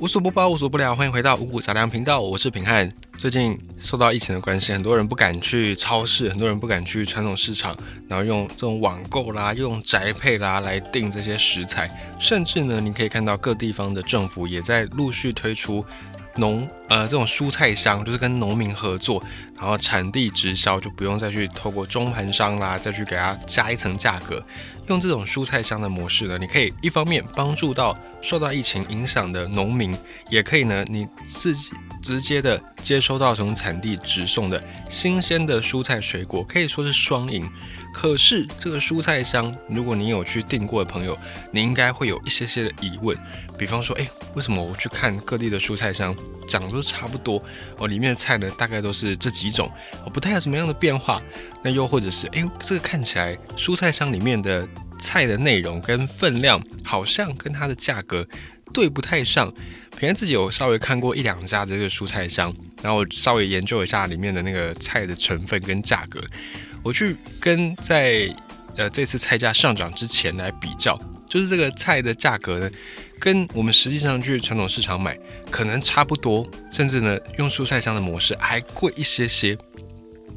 无所不包，无所不聊，欢迎回到五谷杂粮频道，我是平汉。最近受到疫情的关系，很多人不敢去超市，很多人不敢去传统市场，然后用这种网购啦，用宅配啦来订这些食材，甚至呢，你可以看到各地方的政府也在陆续推出。农呃，这种蔬菜箱就是跟农民合作，然后产地直销，就不用再去透过中盘商啦，再去给他加一层价格。用这种蔬菜箱的模式呢，你可以一方面帮助到受到疫情影响的农民，也可以呢你自己直接的接收到从产地直送的新鲜的蔬菜水果，可以说是双赢。可是这个蔬菜箱，如果你有去订过的朋友，你应该会有一些些的疑问，比方说，哎，为什么我去看各地的蔬菜箱长得都差不多？哦，里面的菜呢，大概都是这几种，哦，不太有什么样的变化。那又或者是，哎，这个看起来蔬菜箱里面的菜的内容跟分量，好像跟它的价格对不太上。平安自己有稍微看过一两家这个蔬菜箱，然后稍微研究一下里面的那个菜的成分跟价格。我去跟在呃这次菜价上涨之前来比较，就是这个菜的价格呢，跟我们实际上去传统市场买可能差不多，甚至呢用蔬菜箱的模式还贵一些些。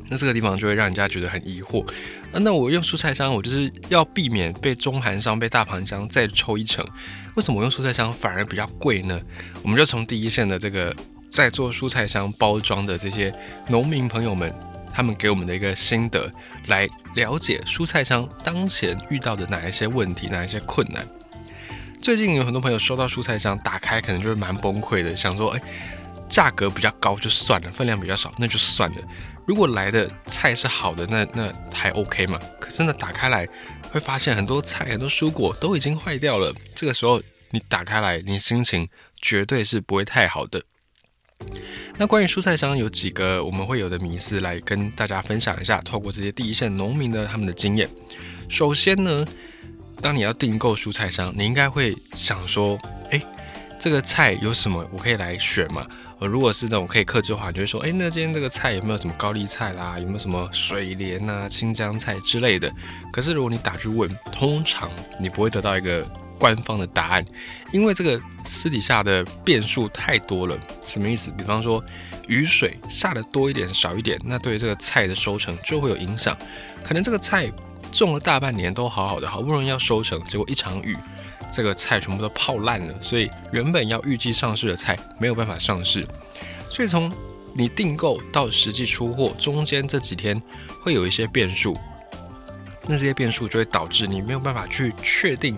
那这个地方就会让人家觉得很疑惑啊。那我用蔬菜箱，我就是要避免被中盘商、被大盘商再抽一成，为什么我用蔬菜箱反而比较贵呢？我们就从第一线的这个在做蔬菜箱包装的这些农民朋友们。他们给我们的一个心得，来了解蔬菜商当前遇到的哪一些问题，哪一些困难。最近有很多朋友收到蔬菜箱，打开可能就会蛮崩溃的，想说：哎，价格比较高就算了，分量比较少那就算了。如果来的菜是好的，那那还 OK 嘛？可是呢，打开来会发现很多菜、很多蔬果都已经坏掉了。这个时候你打开来，你心情绝对是不会太好的。那关于蔬菜商有几个我们会有的迷思来跟大家分享一下，透过这些第一线农民的他们的经验。首先呢，当你要订购蔬菜商，你应该会想说，哎，这个菜有什么我可以来选嘛？呃，如果是那种可以克制化，就会说，哎，那今天这个菜有没有什么高丽菜啦？有没有什么水莲啊、青江菜之类的？可是如果你打去问，通常你不会得到一个。官方的答案，因为这个私底下的变数太多了。什么意思？比方说雨水下的多一点、少一点，那对这个菜的收成就会有影响。可能这个菜种了大半年都好好的，好不容易要收成，结果一场雨，这个菜全部都泡烂了。所以原本要预计上市的菜没有办法上市。所以从你订购到实际出货中间这几天会有一些变数，那这些变数就会导致你没有办法去确定。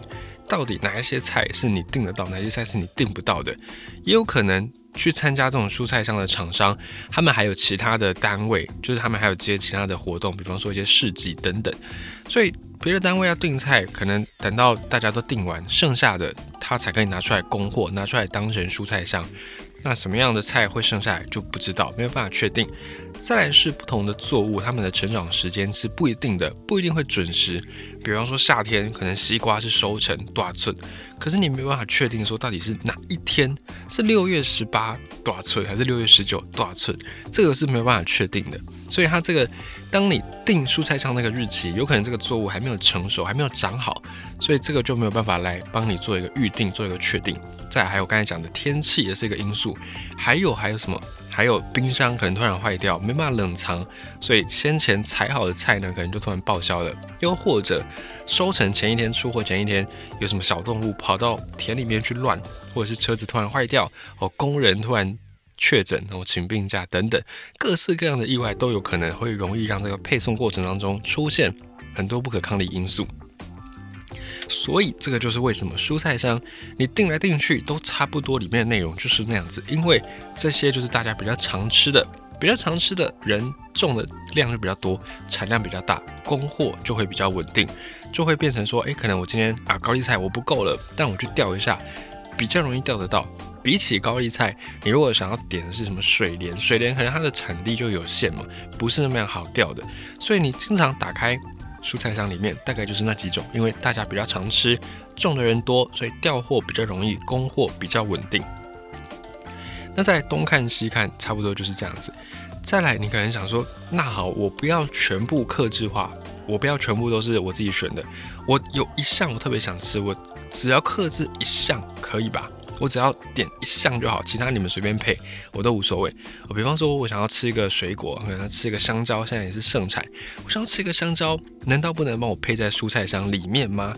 到底哪一些菜是你订得到，哪些菜是你订不到的？也有可能去参加这种蔬菜商的厂商，他们还有其他的单位，就是他们还有接其他的活动，比方说一些市集等等。所以别的单位要订菜，可能等到大家都订完，剩下的他才可以拿出来供货，拿出来当成蔬菜商。那什么样的菜会剩下来就不知道，没有办法确定。再来是不同的作物，它们的成长时间是不一定的，不一定会准时。比方说夏天，可能西瓜是收成多少寸，可是你没办法确定说到底是哪一天，是六月十八多少寸还是六月十九多少寸，这个是没有办法确定的。所以它这个，当你定蔬菜上那个日期，有可能这个作物还没有成熟，还没有长好，所以这个就没有办法来帮你做一个预定，做一个确定。再还有刚才讲的天气也是一个因素，还有还有什么？还有冰箱可能突然坏掉，没办法冷藏，所以先前采好的菜呢，可能就突然报销了。又或者收成前一天出货前一天，有什么小动物跑到田里面去乱，或者是车子突然坏掉，哦，工人突然。确诊，然后请病假等等，各式各样的意外都有可能会容易让这个配送过程当中出现很多不可抗力因素。所以这个就是为什么蔬菜商你订来订去都差不多，里面的内容就是那样子，因为这些就是大家比较常吃的，比较常吃的人种的量就比较多，产量比较大，供货就会比较稳定，就会变成说，诶，可能我今天啊高丽菜我不够了，但我去钓一下，比较容易钓得到。比起高丽菜，你如果想要点的是什么水莲，水莲可能它的产地就有限嘛，不是那么样好钓的，所以你经常打开蔬菜箱里面，大概就是那几种，因为大家比较常吃，种的人多，所以调货比较容易，供货比较稳定。那在东看西看，差不多就是这样子。再来，你可能想说，那好，我不要全部克制化，我不要全部都是我自己选的，我有一项我特别想吃，我只要克制一项可以吧？我只要点一项就好，其他你们随便配，我都无所谓。我比方说，我想要吃一个水果，可能吃一个香蕉，现在也是盛产。我想要吃一个香蕉，难道不能帮我配在蔬菜箱里面吗？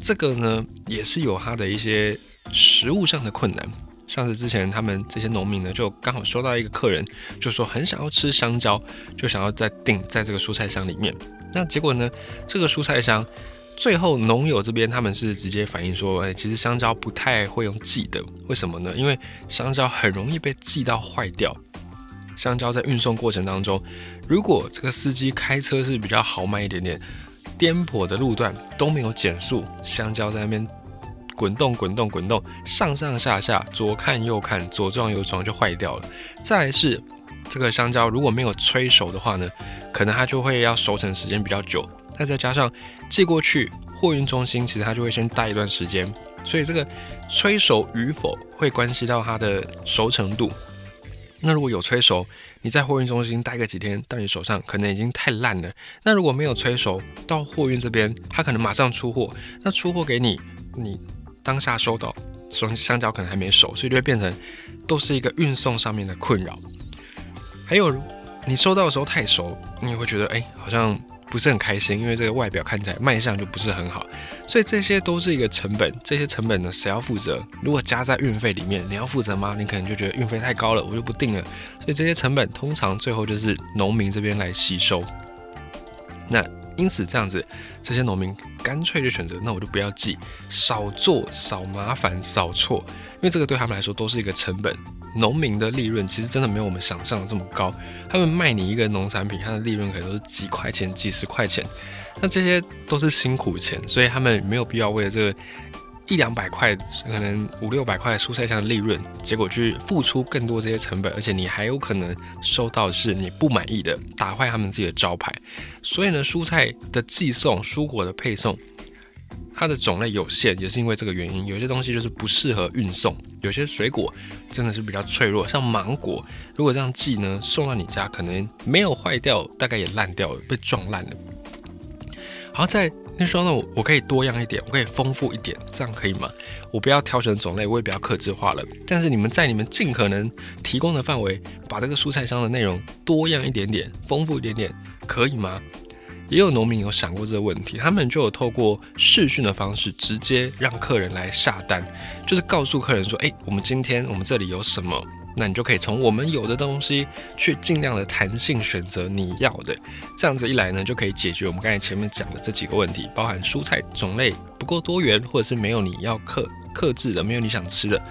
这个呢，也是有它的一些食物上的困难。像是之前他们这些农民呢，就刚好收到一个客人，就说很想要吃香蕉，就想要在订在这个蔬菜箱里面。那结果呢，这个蔬菜箱最后农友这边他们是直接反映说，哎，其实香蕉不太会用寄的，为什么呢？因为香蕉很容易被寄到坏掉。香蕉在运送过程当中，如果这个司机开车是比较豪迈一点点，颠簸的路段都没有减速，香蕉在那边。滚动，滚动，滚动，上上下下，左看右看，左撞右撞就坏掉了。再来是这个香蕉如果没有催熟的话呢，可能它就会要熟成时间比较久。那再加上寄过去货运中心，其实它就会先待一段时间，所以这个催熟与否会关系到它的熟成度。那如果有催熟，你在货运中心待个几天，到你手上可能已经太烂了。那如果没有催熟，到货运这边，它可能马上出货，那出货给你，你。当下收到香香蕉可能还没熟，所以就会变成都是一个运送上面的困扰。还有你收到的时候太熟，你也会觉得哎好像不是很开心，因为这个外表看起来卖相就不是很好。所以这些都是一个成本，这些成本呢谁要负责？如果加在运费里面，你要负责吗？你可能就觉得运费太高了，我就不定了。所以这些成本通常最后就是农民这边来吸收。那因此这样子，这些农民。干脆就选择，那我就不要寄，少做少麻烦少错，因为这个对他们来说都是一个成本。农民的利润其实真的没有我们想象的这么高，他们卖你一个农产品，它的利润可能都是几块钱、几十块钱，那这些都是辛苦钱，所以他们没有必要为了这个。一两百块，可能五六百块蔬菜箱的利润，结果去付出更多这些成本，而且你还有可能收到是你不满意的，打坏他们自己的招牌。所以呢，蔬菜的寄送、蔬果的配送，它的种类有限，也是因为这个原因。有些东西就是不适合运送，有些水果真的是比较脆弱，像芒果，如果这样寄呢，送到你家可能没有坏掉，大概也烂掉了，被撞烂了。好在。那时候呢，我我可以多样一点，我可以丰富一点，这样可以吗？我不要挑选种类，我也不要克制化了。但是你们在你们尽可能提供的范围，把这个蔬菜箱的内容多样一点点，丰富一点点，可以吗？也有农民有想过这个问题，他们就有透过视讯的方式，直接让客人来下单，就是告诉客人说，哎，我们今天我们这里有什么。那你就可以从我们有的东西去尽量的弹性选择你要的，这样子一来呢，就可以解决我们刚才前面讲的这几个问题，包含蔬菜种类不够多元，或者是没有你要克克制的，没有你想吃的，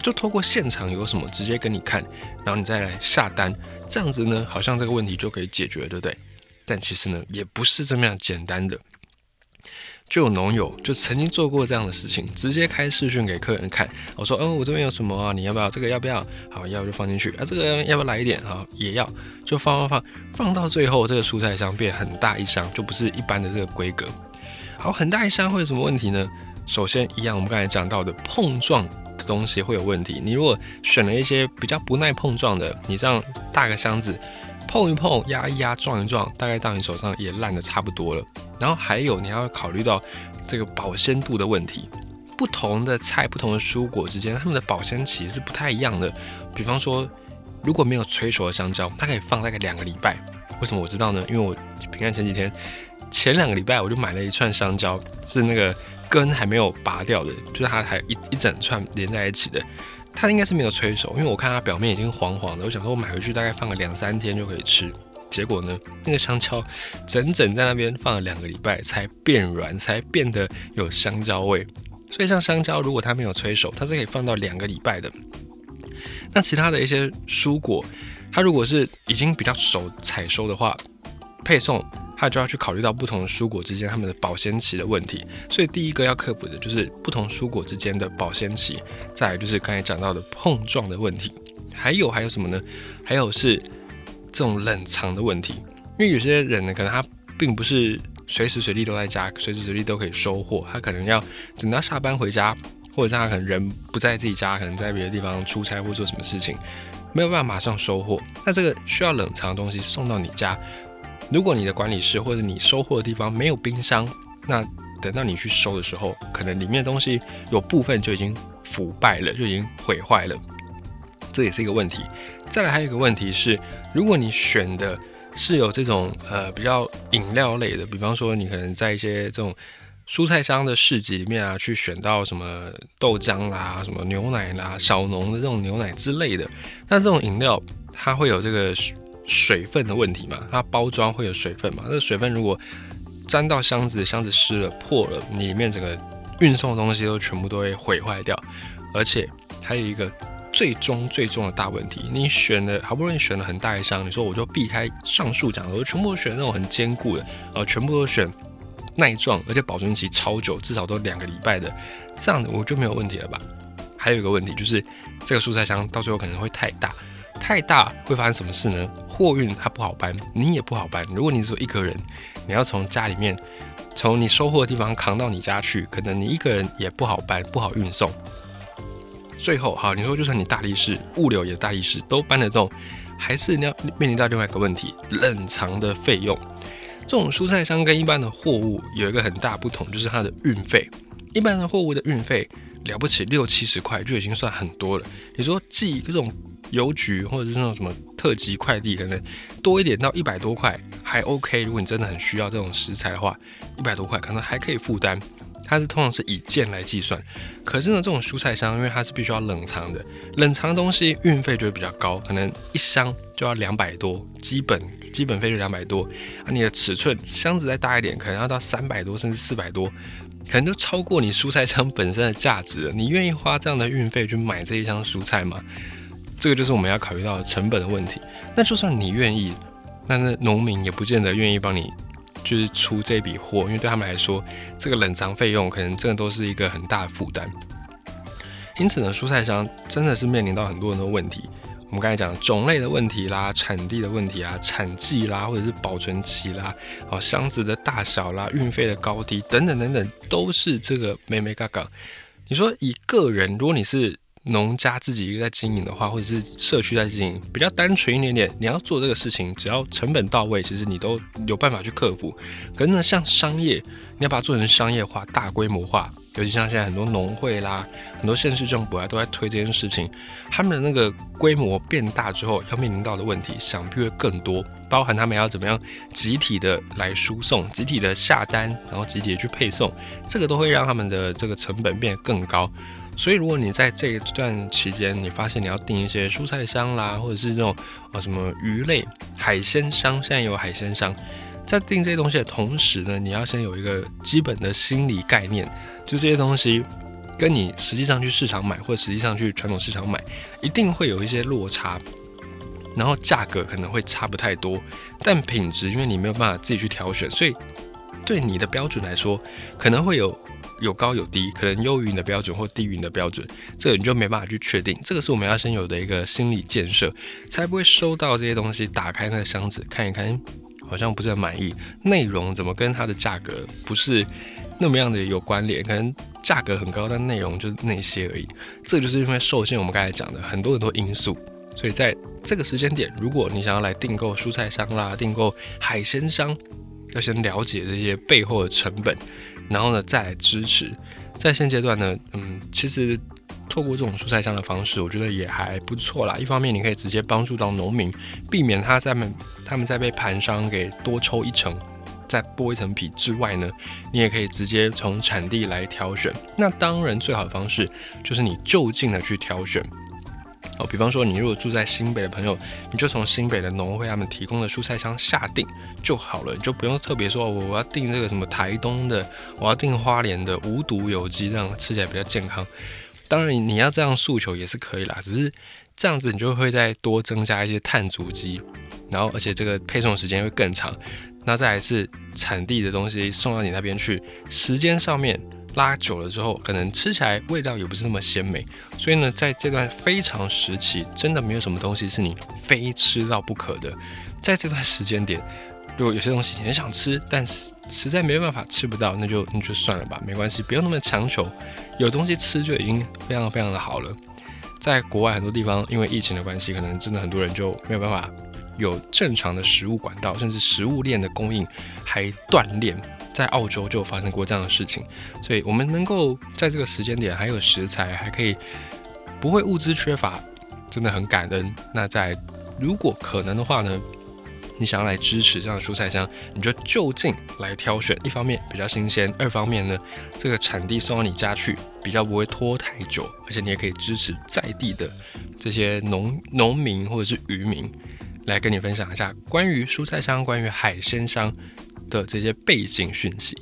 就透过现场有什么直接跟你看，然后你再来下单，这样子呢，好像这个问题就可以解决，对不对？但其实呢，也不是这么样简单的。就有农友就曾经做过这样的事情，直接开视讯给客人看。我说：“哦，我这边有什么啊？你要不要？这个要不要？好，要就放进去。啊，这个要不要来一点？好，也要，就放放放，放到最后，这个蔬菜箱变很大一箱，就不是一般的这个规格。好，很大一箱会有什么问题呢？首先，一样我们刚才讲到的碰撞的东西会有问题。你如果选了一些比较不耐碰撞的，你这样大个箱子。”碰一碰，压一压，撞一撞，大概到你手上也烂的差不多了。然后还有，你要考虑到这个保鲜度的问题。不同的菜、不同的蔬果之间，它们的保鲜期是不太一样的。比方说，如果没有催熟的香蕉，它可以放大概两个礼拜。为什么我知道呢？因为我平安前几天前两个礼拜我就买了一串香蕉，是那个根还没有拔掉的，就是它还一一整串连在一起的。它应该是没有催熟，因为我看它表面已经黄黄的。我想说，我买回去大概放个两三天就可以吃。结果呢，那个香蕉整整在那边放了两个礼拜才变软，才变得有香蕉味。所以像香蕉，如果它没有催熟，它是可以放到两个礼拜的。那其他的一些蔬果，它如果是已经比较熟采收的话，配送。它就要去考虑到不同的蔬果之间它们的保鲜期的问题，所以第一个要克服的就是不同蔬果之间的保鲜期，再来就是刚才讲到的碰撞的问题，还有还有什么呢？还有是这种冷藏的问题，因为有些人呢，可能他并不是随时随地都在家，随时随地都可以收货，他可能要等到下班回家，或者是他可能人不在自己家，可能在别的地方出差或做什么事情，没有办法马上收货，那这个需要冷藏的东西送到你家。如果你的管理室或者你收货的地方没有冰箱，那等到你去收的时候，可能里面的东西有部分就已经腐败了，就已经毁坏了，这也是一个问题。再来还有一个问题是，如果你选的是有这种呃比较饮料类的，比方说你可能在一些这种蔬菜商的市集里面啊，去选到什么豆浆啦、什么牛奶啦、小农的这种牛奶之类的，那这种饮料它会有这个水分的问题嘛？它包装会有水分嘛？那水分如果沾到箱子，箱子湿了破了，你里面整个运送的东西都全部都会毁坏掉。而且还有一个最终最终的大问题，你选了好不容易选了很大一箱，你说我就避开上述讲的，我全部都选那种很坚固的，呃，全部都选耐撞，而且保存期超久，至少都两个礼拜的，这样的我就没有问题了吧？还有一个问题就是，这个蔬菜箱到最后可能会太大。太大会发生什么事呢？货运它不好搬，你也不好搬。如果你只有一个人，你要从家里面从你收货的地方扛到你家去，可能你一个人也不好搬，不好运送。最后，好，你说就算你大力士物流也大力士都搬得动，还是你要面临到另外一个问题：冷藏的费用。这种蔬菜箱跟一般的货物有一个很大不同，就是它的运费。一般的货物的运费了不起六七十块就已经算很多了。你说寄这种。邮局或者是那种什么特级快递，可能多一点到一百多块还 OK。如果你真的很需要这种食材的话，一百多块可能还可以负担。它是通常是以件来计算。可是呢，这种蔬菜箱因为它是必须要冷藏的，冷藏的东西运费就会比较高，可能一箱就要两百多，基本基本费就两百多。啊，你的尺寸箱子再大一点，可能要到三百多甚至四百多，可能都超过你蔬菜箱本身的价值了。你愿意花这样的运费去买这一箱蔬菜吗？这个就是我们要考虑到成本的问题。那就算你愿意，那那农民也不见得愿意帮你，就是出这笔货，因为对他们来说，这个冷藏费用可能真的都是一个很大的负担。因此呢，蔬菜商真的是面临到很多很多问题。我们刚才讲种类的问题啦，产地的问题啊，产季啦，或者是保存期啦，哦，箱子的大小啦，运费的高低等等等等，都是这个美美嘎嘎。你说以个人，如果你是农家自己一个在经营的话，或者是社区在经营，比较单纯一点点。你要做这个事情，只要成本到位，其实你都有办法去克服。可是呢，像商业，你要把它做成商业化、大规模化，尤其像现在很多农会啦、很多县市政府啊，都在推这件事情。他们的那个规模变大之后，要面临到的问题，想必会更多，包含他们要怎么样集体的来输送、集体的下单，然后集体的去配送，这个都会让他们的这个成本变得更高。所以，如果你在这一段期间，你发现你要订一些蔬菜箱啦，或者是这种啊什么鱼类、海鲜箱，现在有海鲜箱，在订这些东西的同时呢，你要先有一个基本的心理概念，就这些东西跟你实际上去市场买，或者实际上去传统市场买，一定会有一些落差，然后价格可能会差不太多，但品质因为你没有办法自己去挑选，所以对你的标准来说，可能会有。有高有低，可能优于你的标准或低于你的标准，这个你就没办法去确定。这个是我们要先有的一个心理建设，才不会收到这些东西，打开那个箱子看一看，好像不是很满意，内容怎么跟它的价格不是那么样的有关联？可能价格很高，但内容就是那些而已。这就是因为受限我们刚才讲的很多很多因素，所以在这个时间点，如果你想要来订购蔬菜商啦，订购海鲜商，要先了解这些背后的成本。然后呢，再来支持，在现阶段呢，嗯，其实透过这种蔬菜箱的方式，我觉得也还不错啦。一方面，你可以直接帮助到农民，避免他在们他们在被盘商给多抽一层，再剥一层皮之外呢，你也可以直接从产地来挑选。那当然，最好的方式就是你就近的去挑选。哦，比方说你如果住在新北的朋友，你就从新北的农会他们提供的蔬菜箱下定就好了，你就不用特别说我要订这个什么台东的，我要订花莲的无毒有机，这样吃起来比较健康。当然你要这样诉求也是可以啦，只是这样子你就会再多增加一些碳足迹，然后而且这个配送时间会更长。那再来是产地的东西送到你那边去，时间上面。拉久了之后，可能吃起来味道也不是那么鲜美，所以呢，在这段非常时期，真的没有什么东西是你非吃到不可的。在这段时间点，如果有些东西你很想吃，但是实在没办法吃不到，那就那就算了吧，没关系，不用那么强求。有东西吃就已经非常非常的好了。在国外很多地方，因为疫情的关系，可能真的很多人就没有办法有正常的食物管道，甚至食物链的供应还断裂。在澳洲就发生过这样的事情，所以我们能够在这个时间点还有食材，还可以不会物资缺乏，真的很感恩。那在如果可能的话呢，你想要来支持这样的蔬菜箱，你就就近来挑选，一方面比较新鲜，二方面呢，这个产地送到你家去比较不会拖太久，而且你也可以支持在地的这些农农民或者是渔民。来跟你分享一下关于蔬菜商、关于海鲜商的这些背景讯息。